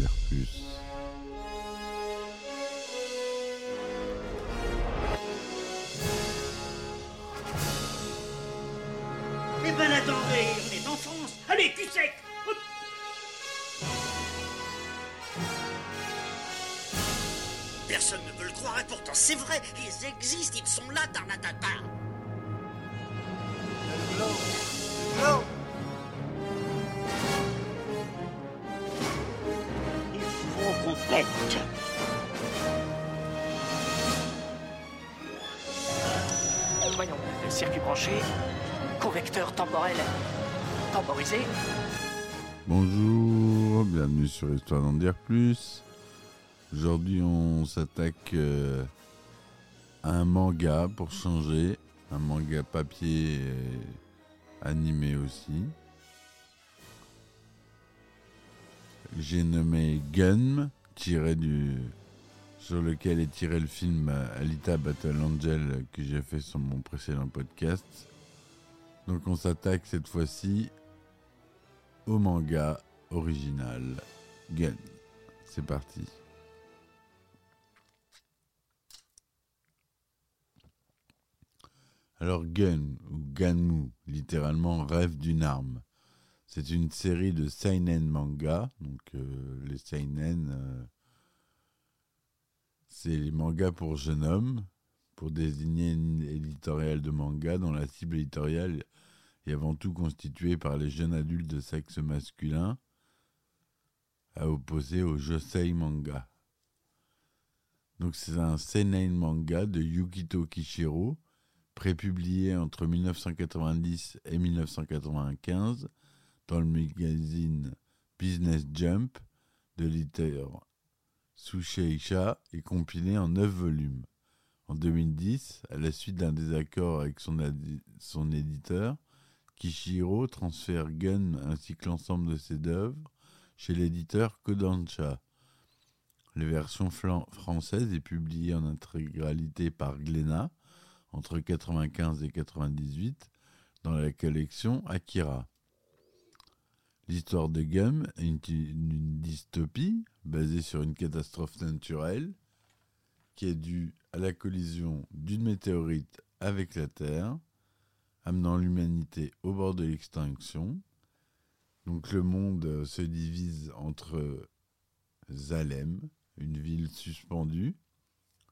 Eh ben attendez, on est en France. Allez, cul sec. Personne ne veut le croire et pourtant c'est vrai, ils existent, ils sont là, Tarnatata. Branché, convecteur temporel temporisé. Bonjour, bienvenue sur Histoire d'en dire plus. Aujourd'hui, on s'attaque euh, à un manga pour changer, un manga papier animé aussi. J'ai nommé Gun, tiré du sur lequel est tiré le film Alita Battle Angel que j'ai fait sur mon précédent podcast. Donc on s'attaque cette fois-ci au manga original Gun. C'est parti. Alors Gun ou Ganmu, littéralement rêve d'une arme. C'est une série de seinen manga, donc euh, les seinen euh, c'est les mangas pour jeunes hommes, pour désigner une éditoriale de manga dont la cible éditoriale est avant tout constituée par les jeunes adultes de sexe masculin, à opposer au josei manga. Donc c'est un seinen manga de Yukito Kishiro, prépublié entre 1990 et 1995 dans le magazine Business Jump de l'éditeur Susheisha est compilé en 9 volumes. En 2010, à la suite d'un désaccord avec son, éditeur, Kishiro transfère Gun ainsi que l'ensemble de ses œuvres chez l'éditeur Kodansha. La version française est publiée en intégralité par Glénat entre 1995 et 1998 dans la collection Akira. L'histoire de Gum est une, dystopie basée sur une catastrophe naturelle qui est due à la collision d'une météorite avec la Terre, amenant l'humanité au bord de l'extinction. Donc le monde se divise entre Zalem, une ville suspendue,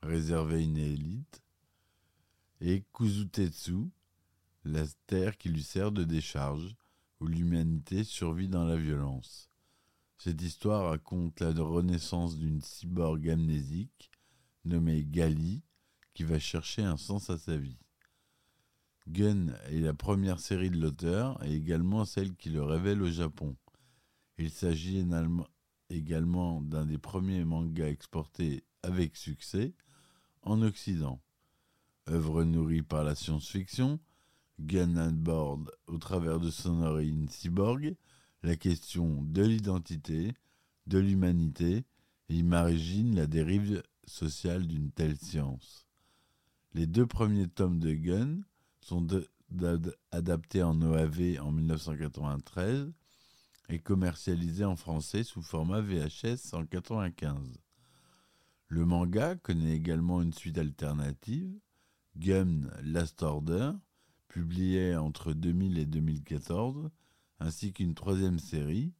réservée à une élite, et Kuzutetsu, la terre qui lui sert de décharge, où l'humanité survit dans la violence. Cette histoire raconte la renaissance d'une cyborg amnésique nommée Gali qui va chercher un sens à sa vie. Gun est la première série de l'auteur et également celle qui le révèle au Japon. Il s'agit également d'un des premiers mangas exportés avec succès en Occident. Œuvre nourrie par la science-fiction, Aborde au travers de son origine cyborg la question de l'identité, de l'humanité et imagine la dérive sociale d'une telle science. Les deux premiers tomes de Gun sont adaptés en OAV en 1993 et commercialisés en français sous format VHS en 1995. Le manga connaît également une suite alternative, Gun Last Order, publiée entre 2000 et 2014, ainsi qu'une troisième série,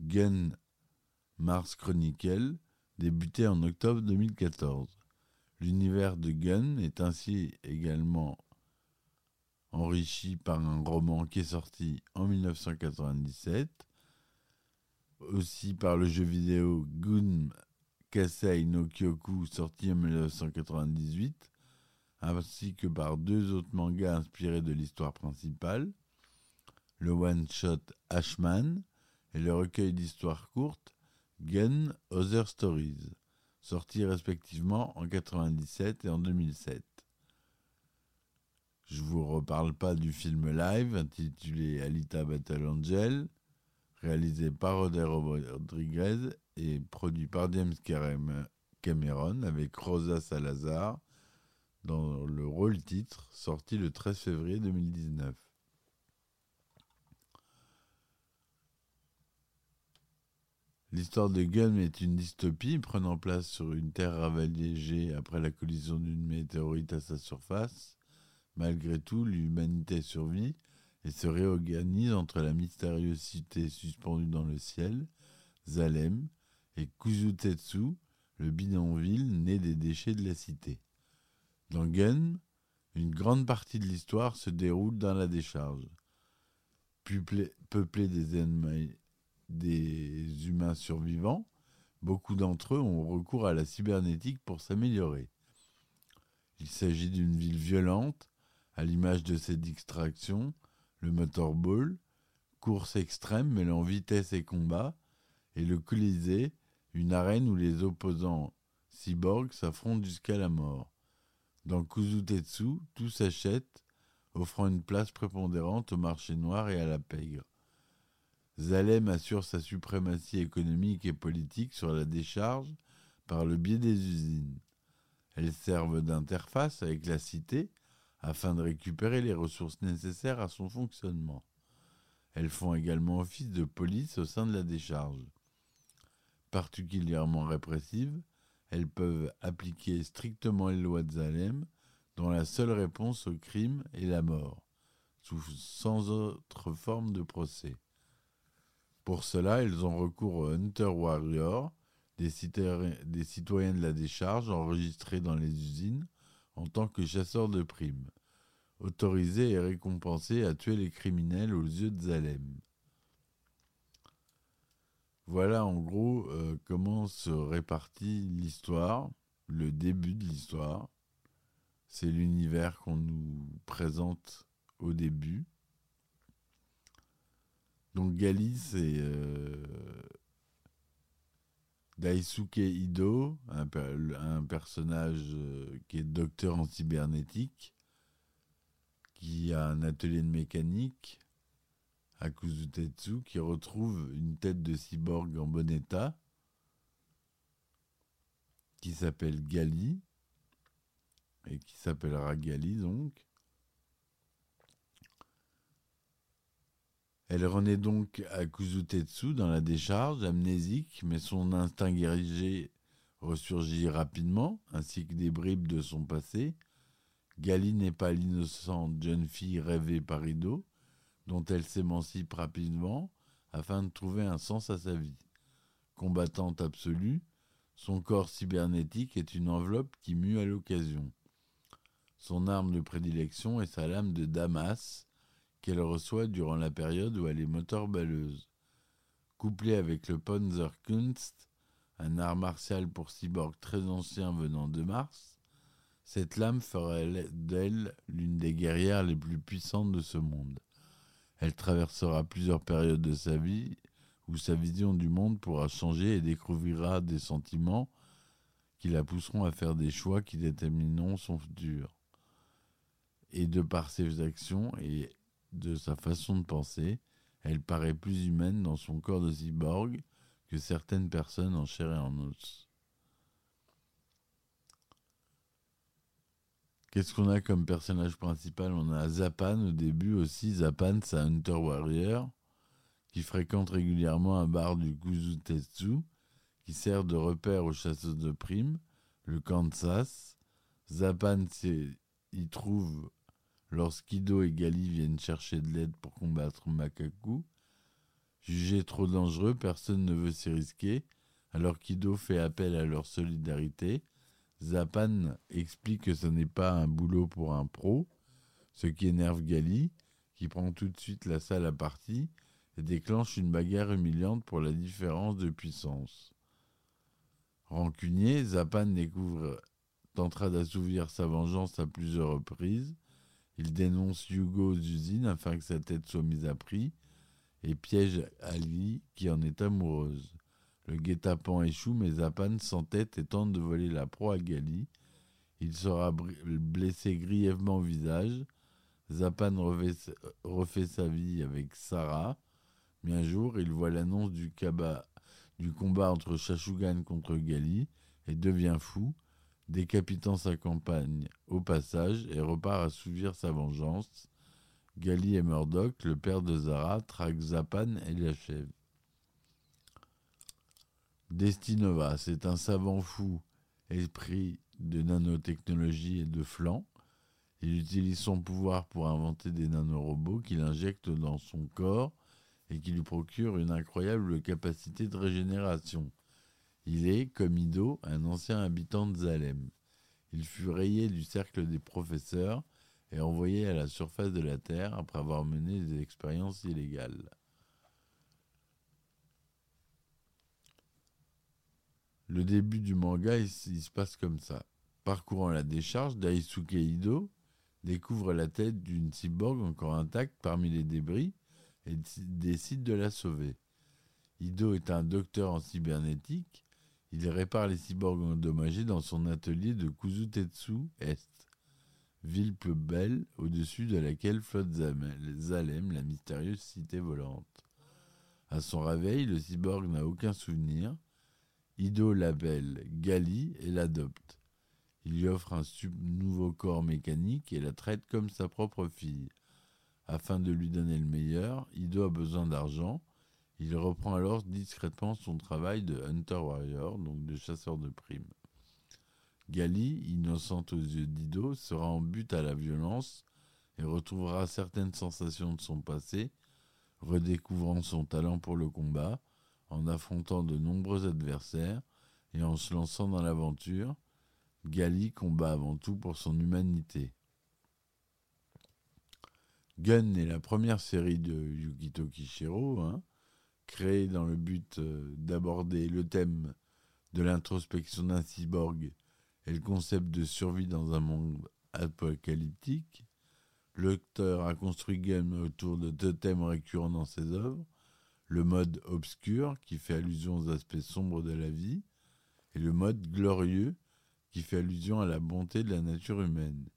Gun Mars Chronicle, débutée en octobre 2014. L'univers de Gun est ainsi également enrichi par un roman qui est sorti en 1997, aussi par le jeu vidéo Gun Kasei no Kyoku sorti en 1998, ainsi que par deux autres mangas inspirés de l'histoire principale, le one-shot Ashman et le recueil d'histoires courtes Gun Other Stories, sortis respectivement en 1997 et en 2007. Je vous reparle pas du film live intitulé Alita Battle Angel, réalisé par Roder Rodriguez et produit par James Cameron avec Rosa Salazar dans le rôle titre, sorti le 13 février 2019. L'histoire de Gun est une dystopie prenant place sur une terre ravagée après la collision d'une météorite à sa surface. Malgré tout, l'humanité survit et se réorganise entre la mystérieuse cité suspendue dans le ciel, Zalem, et Kuzutetsu, le bidonville né des déchets de la cité. Dans Gun, une grande partie de l'histoire se déroule dans la décharge, peuplée des des humains survivants, beaucoup d'entre eux ont recours à la cybernétique pour s'améliorer. Il s'agit d'une ville violente, à l'image de ses distractions, le motorball, course extrême mêlant vitesse et combat, et le Colisée, une arène où les opposants cyborgs s'affrontent jusqu'à la mort. Dans Kuzutetsu, tout s'achète, offrant une place prépondérante au marché noir et à la pègre. Zalem assure sa suprématie économique et politique sur la décharge par le biais des usines. Elles servent d'interface avec la cité afin de récupérer les ressources nécessaires à son fonctionnement. Elles font également office de police au sein de la décharge. Particulièrement répressives, elles peuvent appliquer strictement les lois de Zalem, dont la seule réponse au crime est la mort, sous sans autre forme de procès. Pour cela, ils ont recours aux Hunter Warrior, des, des citoyens de la décharge enregistrés dans les usines en tant que chasseurs de primes, autorisés et récompensés à tuer les criminels aux yeux de Zalem. Voilà en gros euh, comment se répartit l'histoire, le début de l'histoire. C'est l'univers qu'on nous présente au début. Donc Gali, c'est euh, Daisuke Ido, un, personnage euh, qui est docteur en cybernétique, qui a un atelier de mécanique à Kuzutetsu, qui retrouve une tête de cyborg en bon état, qui s'appelle Gali, et qui s'appellera Gali donc. Elle renaît donc à dans la décharge, amnésique, mais son instinct guerrier ressurgit rapidement, ainsi que des bribes de son passé. Gali n'est pas l'innocente jeune fille rêvée par Ido, dont elle s'émancipe rapidement afin de trouver un sens à sa vie. Combattante absolue, son corps cybernétique est une enveloppe qui mue à l'occasion. Son arme de prédilection est sa lame de Damas, qu'elle reçoit durant la période où elle est moteur-balleuse. Couplée avec le Panzerkunst, un art martial pour cyborg très ancien venant de Mars, cette lame ferait d'elle l'une des guerrières les plus puissantes de ce monde. Elle traversera plusieurs périodes de sa vie où sa vision du monde pourra changer et découvrira des sentiments qui la pousseront à faire des choix qui détermineront son futur. Et de par ses actions et de sa façon de penser, elle paraît plus humaine dans son corps de cyborg que certaines personnes en chair et en os. Qu'est-ce qu'on a comme personnage principal? On a Zapan au début aussi. Zapan, c'est un Hunter Warrior qui fréquente régulièrement un bar du Kuzutetsu qui sert de repère aux chasseurs de primes, le Kansas. Zapan y trouve lorsqu'Ido et Gali viennent chercher de l'aide pour combattre Makaku. Jugé trop dangereux, personne ne veut s'y risquer, alors qu'Ido fait appel à leur solidarité. Zapan explique que ce n'est pas un boulot pour un pro, ce qui énerve Gali, qui prend tout de suite la salle à partie et déclenche une bagarre humiliante pour la différence de puissance. Rancunier, Zapan découvre tentera d'assouvir sa vengeance à plusieurs reprises, il dénonce Hugo aux usines afin que sa tête soit mise à prix et piège Ali qui en est amoureuse. Le guet-apens échoue, mais Zapan s'entête et tente de voler la proie à Gali. Il sera blessé grièvement au visage. Zapan refait, sa vie avec Sarah, mais un jour il voit l'annonce du, combat entre Shashugan contre Gali et devient fou décapitant sa campagne au passage et repart assouvir sa vengeance. Gali et Murdoch, le père de Zara, traquent Zapan et l'achèvent. Destinova, c'est un savant fou esprit de nanotechnologie et de flanc. Il utilise son pouvoir pour inventer des nanorobots qu'il injecte dans son corps et qui lui procurent une incroyable capacité de régénération. Il est, comme Ido, un ancien habitant de Zalem. Il fut rayé du cercle des professeurs et envoyé à la surface de la Terre après avoir mené des expériences illégales. Le début du manga, il, se passe comme ça. Parcourant la décharge, Daisuke Ido découvre la tête d'une cyborg encore intacte parmi les débris et décide de la sauver. Ido est un docteur en cybernétique. Il répare les cyborgs endommagés dans son atelier de Kuzutetsu Est, ville peu belle au-dessus de laquelle flotte Zalem, la mystérieuse cité volante. À son réveil, le cyborg n'a aucun souvenir. Ido l'appelle Gali et l'adopte. Il lui offre un nouveau corps mécanique et la traite comme sa propre fille. Afin de lui donner le meilleur, Ido a besoin d'argent. Il reprend alors discrètement son travail de Hunter Warrior, donc de chasseur de primes. Gali, innocente aux yeux d'Ido, sera en but à la violence et retrouvera certaines sensations de son passé, redécouvrant son talent pour le combat, en affrontant de nombreux adversaires et en se lançant dans l'aventure, Gali combat avant tout pour son humanité. Gun est la première série de Yukito Kishiro, hein, créée dans le but euh, d'aborder le thème de l'introspection d'un cyborg et le concept de survie dans un monde apocalyptique. L'auteur a construit Gun autour de deux thèmes récurrents dans ses œuvres le mode obscur qui fait allusion aux aspects sombres de la vie, et le mode glorieux qui fait allusion à la bonté de la nature humaine.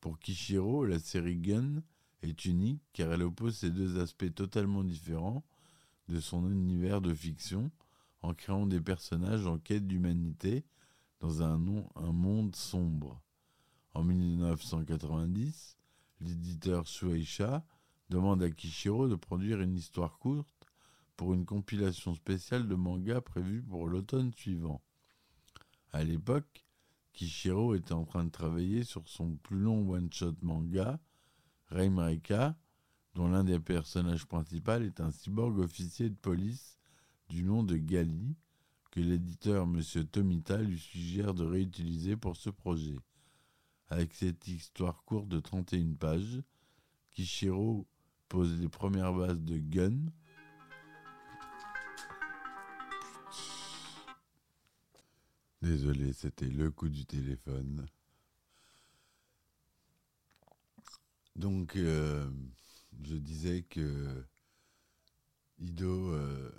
Pour Kishiro, la série Gun est unique car elle oppose ces deux aspects totalement différents de son univers de fiction en créant des personnages en quête d'humanité dans un, monde sombre. En 1990, l'éditeur Shueisha demande à Kishiro de produire une histoire courte pour une compilation spéciale de mangas prévue pour l'automne suivant. À l'époque, Kishiro était en train de travailler sur son plus long one-shot manga, Reimaika, dont l'un des personnages principaux est un cyborg officier de police du nom de Gali, que l'éditeur M. Tomita lui suggère de réutiliser pour ce projet. Avec cette histoire courte de 31 pages, Kishiro pose les premières bases de Gun, Désolé, c'était le coup du téléphone. Donc, euh, je disais que Ido euh,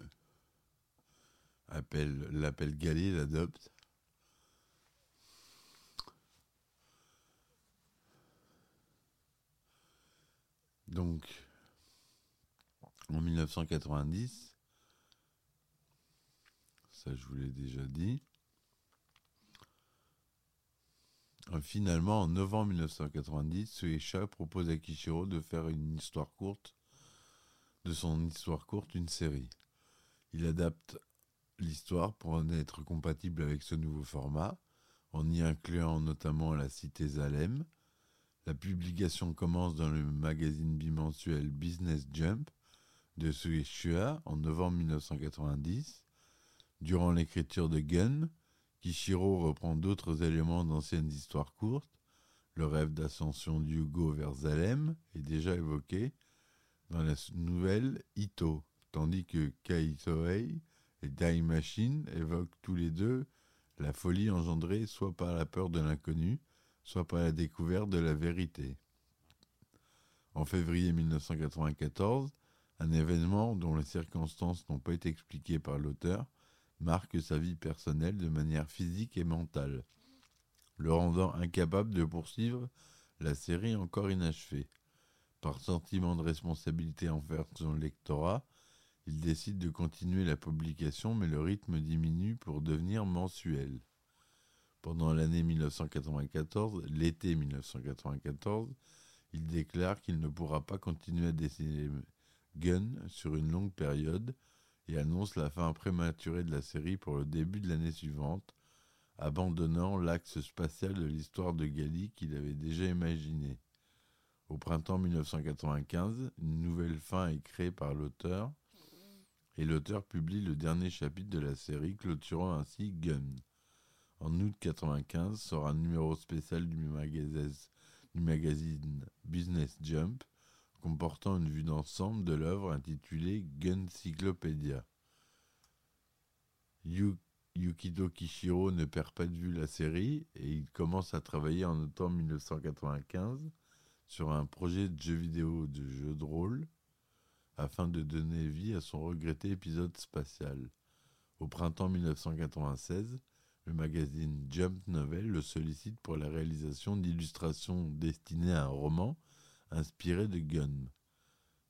appelle, l'appelle Gali, l'adopte. Donc, en 1990, ça je vous l'ai déjà dit, Euh, finalement, en novembre 1990, Sueisha propose à Kishiro de faire une histoire courte, de son histoire courte, une série. Il adapte l'histoire pour en être compatible avec ce nouveau format, en y incluant notamment la cité Zalem. La publication commence dans le magazine bimensuel Business Jump de Sueisha en novembre 1990. Durant l'écriture de Gun, Kishiro reprend d'autres éléments d'anciennes histoires courtes. Le rêve d'ascension d'Hugo vers Zalem est déjà évoqué dans la nouvelle Ito, tandis que Kaitoei et Dai Machine évoquent tous les deux la folie engendrée soit par la peur de l'inconnu, soit par la découverte de la vérité. En février 1994, un événement dont les circonstances n'ont pas été expliquées par l'auteur marque sa vie personnelle de manière physique et mentale, le rendant incapable de poursuivre la série encore inachevée. Par sentiment de responsabilité envers son lectorat, il décide de continuer la publication, mais le rythme diminue pour devenir mensuel. Pendant l'année 1994, l'été 1994, il déclare qu'il ne pourra pas continuer à dessiner Gun sur une longue période et annonce la fin prématurée de la série pour le début de l'année suivante, abandonnant l'axe spatial de l'histoire de Gali qu'il avait déjà imaginé. Au printemps 1995, une nouvelle fin est créée par l'auteur, et l'auteur publie le dernier chapitre de la série, clôturant ainsi Gun. En août 1995 sort un numéro spécial du magazine, du magazine Business Jump, comportant une vue d'ensemble de l'œuvre intitulée Guncyclopedia. Yukito Kishiro ne perd pas de vue la série et il commence à travailler en automne 1995 sur un projet de jeu vidéo de jeu de rôle afin de donner vie à son regretté épisode spatial. Au printemps 1996, le magazine Jump Novel le sollicite pour la réalisation d'illustrations destinées à un roman inspiré de Gun.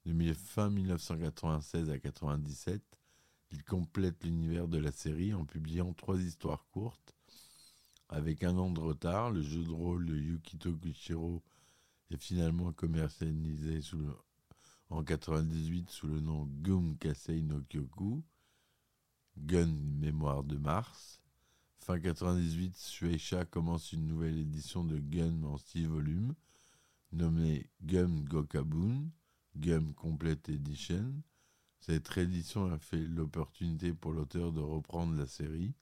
De fin 1996 à 1997, il complète l'univers de la série en publiant trois histoires courtes. Avec un an de retard, le jeu de rôle de Yukito Kishiro est finalement commercialisé en 1998 sous le nom Gum Kasei no Kyoku, Gun Mémoire de Mars. Fin 1998, Shueisha commence une nouvelle édition de Gun en six volumes, nommée Gum Gokabun, Gum Complete Edition. Cette réédition a fait l'opportunité pour l'auteur de reprendre la série.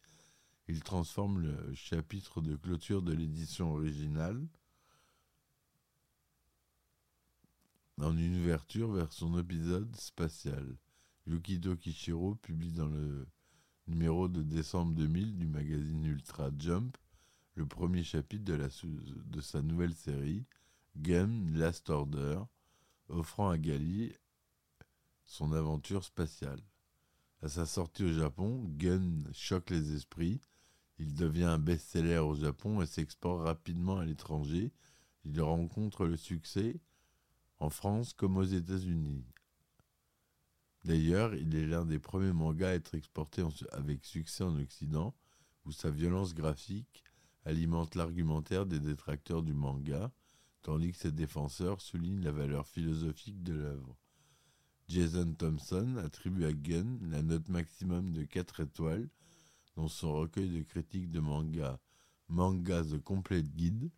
Il transforme le chapitre de clôture de l'édition originale en une ouverture vers son épisode spatial. Yukito Kishiro publie dans le numéro de décembre 2000 du magazine Ultra Jump le premier chapitre de sa nouvelle série, Game Last Order, offrant à Gali son aventure spatiale. À sa sortie au Japon, Gun choque les esprits. Il devient un best-seller au Japon et s'exporte rapidement à l'étranger. Il rencontre le succès en France comme aux États-Unis. D'ailleurs, il est l'un des premiers mangas à être exporté avec succès en Occident, où sa violence graphique alimente l'argumentaire des détracteurs du manga, tandis que ses défenseurs soulignent la valeur philosophique de l'œuvre. Jason Thompson attribue à Gun la note maximum de 4 étoiles dans son recueil de critiques de manga Manga The Complete Guide.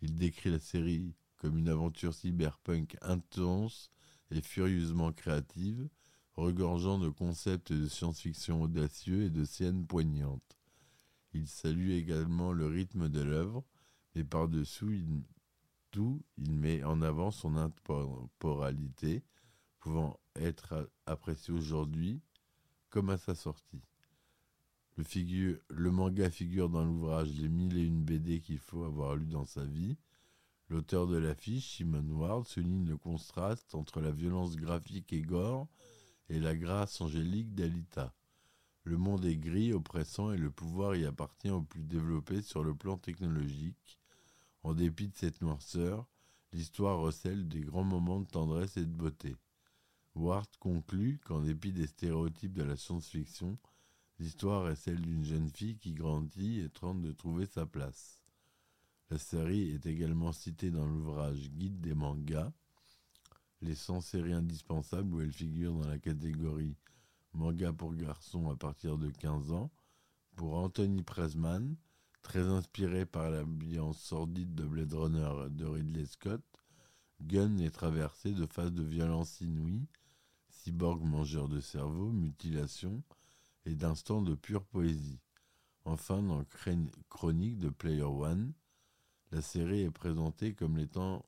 Il décrit la série comme une aventure cyberpunk intense et furieusement créative, regorgeant de concepts de science-fiction audacieux et de scènes poignantes. Il salue également le rythme de l'œuvre, et par-dessous tout, il met en avant son intemporalité, pouvant être apprécié aujourd'hui comme à sa sortie. Le manga figure dans l'ouvrage Les mille et une BD qu'il faut avoir lu dans sa vie, L'auteur de l'affiche, Simon Ward, souligne le contraste entre la violence graphique et gore et la grâce angélique d'Alita. Le monde est gris, oppressant et le pouvoir y appartient aux plus développés sur le plan technologique. En dépit de cette noirceur, l'histoire recèle des grands moments de tendresse et de beauté. Ward conclut qu'en dépit des stéréotypes de la science-fiction, l'histoire est celle d'une jeune fille qui grandit et tente de trouver sa place. La série est également citée dans l'ouvrage Guide des mangas, les 100 séries indispensables où elle figure dans la catégorie manga pour garçons à partir de 15 ans. Pour Anthony Pressman, très inspiré par l'ambiance sordide de Blade Runner de Ridley Scott, Gun est traversé de phases de violence inouïe, cyborg mangeur de cerveau, mutilation et d'instants de pure poésie. Enfin, dans Chronique de Player One, la série est présentée comme étant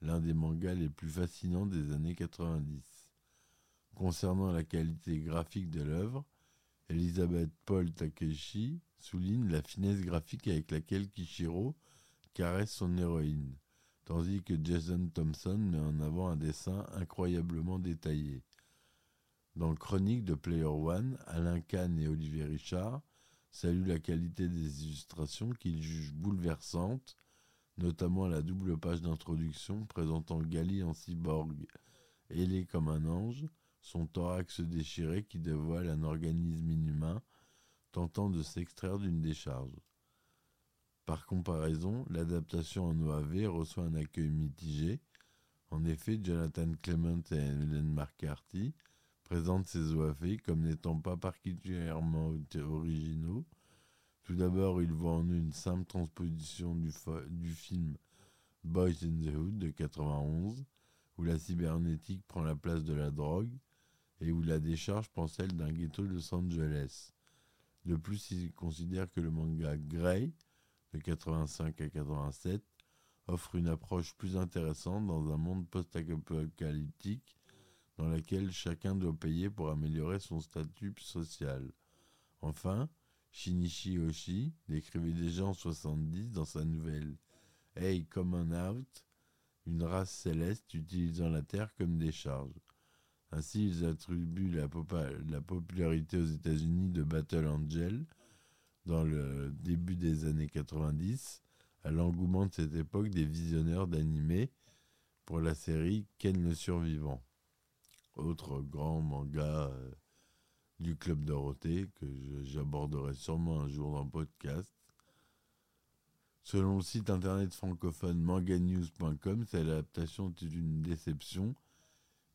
l'un des mangas les plus fascinants des années 90. Concernant la qualité graphique de l'œuvre, Elisabeth Paul Takeshi souligne la finesse graphique avec laquelle Kishiro caresse son héroïne, tandis que Jason Thompson met en avant un dessin incroyablement détaillé. Dans le chronique de Player One, Alain Kahn et Olivier Richard saluent la qualité des illustrations qu'ils jugent bouleversantes notamment la double page d'introduction présentant Gali en cyborg, ailé comme un ange, son thorax déchiré qui dévoile un organisme inhumain tentant de s'extraire d'une décharge. Par comparaison, l'adaptation en OAV reçoit un accueil mitigé. En effet, Jonathan Clement et Helen McCarthy présente ses OAV comme n'étant pas particulièrement originaux. Tout d'abord, il voit en eux une simple transposition du, du film Boys in the Hood de 91, où la cybernétique prend la place de la drogue et où la décharge prend celle d'un ghetto de Los Angeles. De plus, il considère que le manga Grey, de 85 à 87, offre une approche plus intéressante dans un monde post-apocalyptique dans lequel chacun doit payer pour améliorer son statut social. Enfin, Shinichi Oshi décrivait déjà en 70 dans sa nouvelle Hey Common Out une race céleste utilisant la Terre comme décharge. Ainsi, ils attribuent la, la popularité aux États-Unis de Battle Angel dans le début des années 90 à l'engouement de cette époque des visionneurs d'animés pour la série Ken le Survivant. Autre grand manga euh, du Club Dorothée que j'aborderai sûrement un jour dans le podcast. Selon le site internet francophone manganews.com, cette l'adaptation est une déception.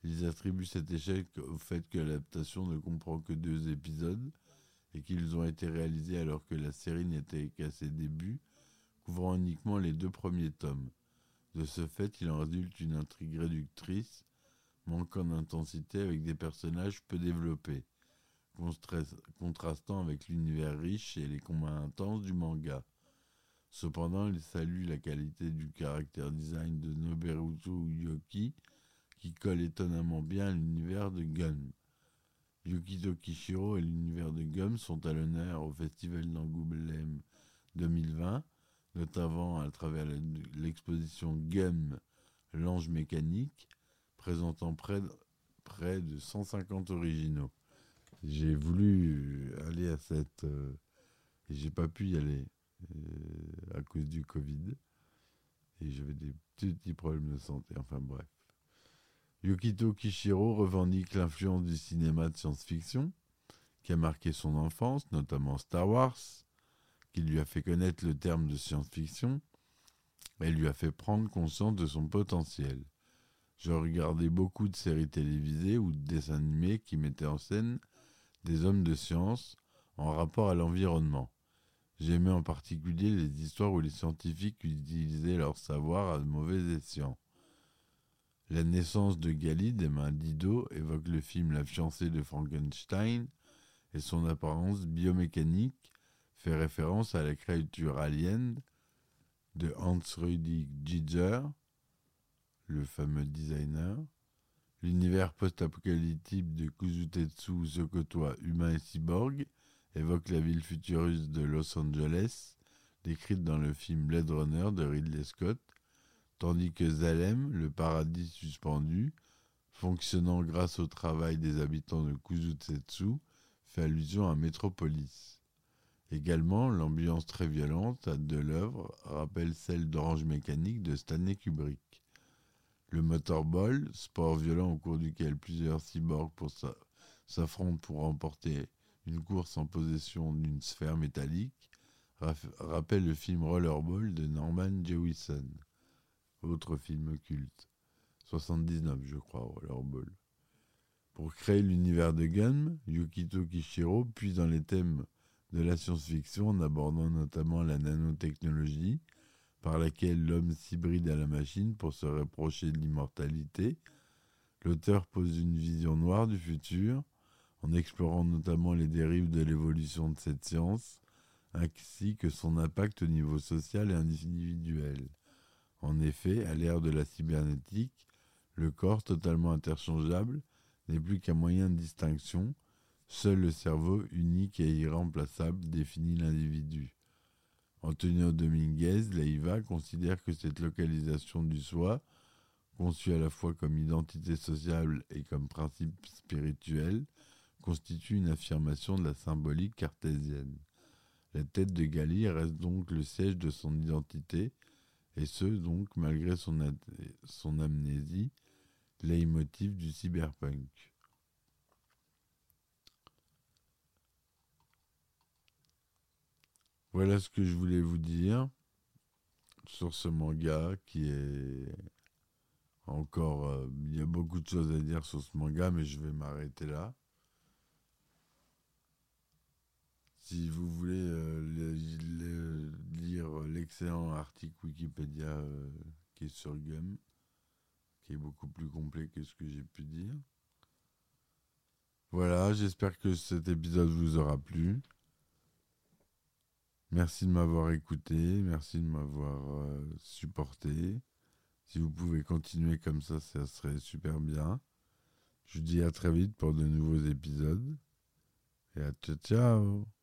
Ils attribuent cet échec au fait que l'adaptation ne comprend que deux épisodes et qu'ils ont été réalisés alors que la série n'était qu'à ses débuts, couvrant uniquement les deux premiers tomes. De ce fait, il en résulte une intrigue réductrice, manquant d'intensité avec des personnages peu développés, contrastant avec l'univers riche et les combats intenses du manga. Cependant, il salue la qualité du caractère design de Noberuto Yoki, qui colle étonnamment bien à l'univers de Gun. Yukito Kishiro et l'univers de Gum sont à l'honneur au Festival d'Angoulême 2020, notamment à travers l'exposition Gum, l'ange mécanique, présentant près de, près de 150 originaux. J'ai voulu aller à cette... Euh, j'ai pas pu y aller euh, à cause du Covid. Et j'avais des petits problèmes de santé, enfin bref. Yukito Kishiro revendique l'influence du cinéma de science-fiction qui a marqué son enfance, notamment Star Wars, qui lui a fait connaître le terme de science-fiction et lui a fait prendre conscience de son potentiel. Je regardais beaucoup de séries télévisées ou de dessins animés qui mettaient en scène des hommes de science en rapport à l'environnement. J'aimais en particulier les histoires où les scientifiques utilisaient leur savoir à de mauvais escients. La naissance de Gali des mains d'Ido évoque le film La fiancée de Frankenstein et son apparence biomécanique fait référence à la créature alien de Hans Rudi Giger, le fameux designer. L'univers post-apocalyptique de Kuzutetsu se côtoient humains et cyborgs évoque la ville futuriste de Los Angeles, décrite dans le film Blade Runner de Ridley Scott, tandis que Zalem, le paradis suspendu, fonctionnant grâce au travail des habitants de Kuzutsetsu, fait allusion à Metropolis. Également, l'ambiance très violente de l'œuvre rappelle celle d'Orange Mécanique de Stanley Kubrick. Le motorball, sport violent au cours duquel plusieurs cyborgs s'affrontent pour remporter une course en possession d'une sphère métallique, rappelle le film Rollerball de Norman Jewison autre film culte. 79, je crois, Rollerball. Pour créer l'univers de Gun, Yukito Kishiro puise dans les thèmes de la science-fiction en abordant notamment la nanotechnologie, par laquelle l'homme s'hybride à la machine pour se reprocher de l'immortalité. L'auteur pose une vision noire du futur, en explorant notamment les dérives de l'évolution de cette science, ainsi que son impact au niveau social et individuel. En effet, à l'ère de la cybernétique, le corps totalement interchangeable n'est plus qu'un moyen de distinction. Seul le cerveau unique et irremplaçable définit l'individu. Antonio Dominguez Leiva considère que cette localisation du soi, conçue à la fois comme identité sociale et comme principe spirituel, constitue une affirmation de la symbolique cartésienne. La tête de Gali reste donc le siège de son identité et ce, donc, malgré son, son amnésie, leitmotiv du cyberpunk. Voilà ce que je voulais vous dire sur ce manga qui est Encore, euh, il y a beaucoup de choses à dire sur ce manga, mais je vais m'arrêter là. Si vous voulez euh, lire l'excellent article Wikipédia euh, qui est sur Gum, qui est beaucoup plus complet que ce que j'ai pu dire. Voilà, j'espère que cet épisode vous aura plu. Merci de m'avoir écouté, merci de m'avoir euh, supporté. Si vous pouvez continuer comme ça, ça serait super bien. Je vous dis à très vite pour de nouveaux épisodes. Et à ciao ciao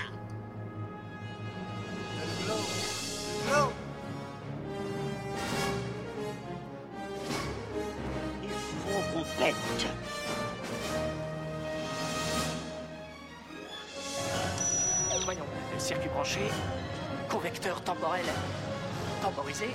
Branché, convecteur temporel temporisé,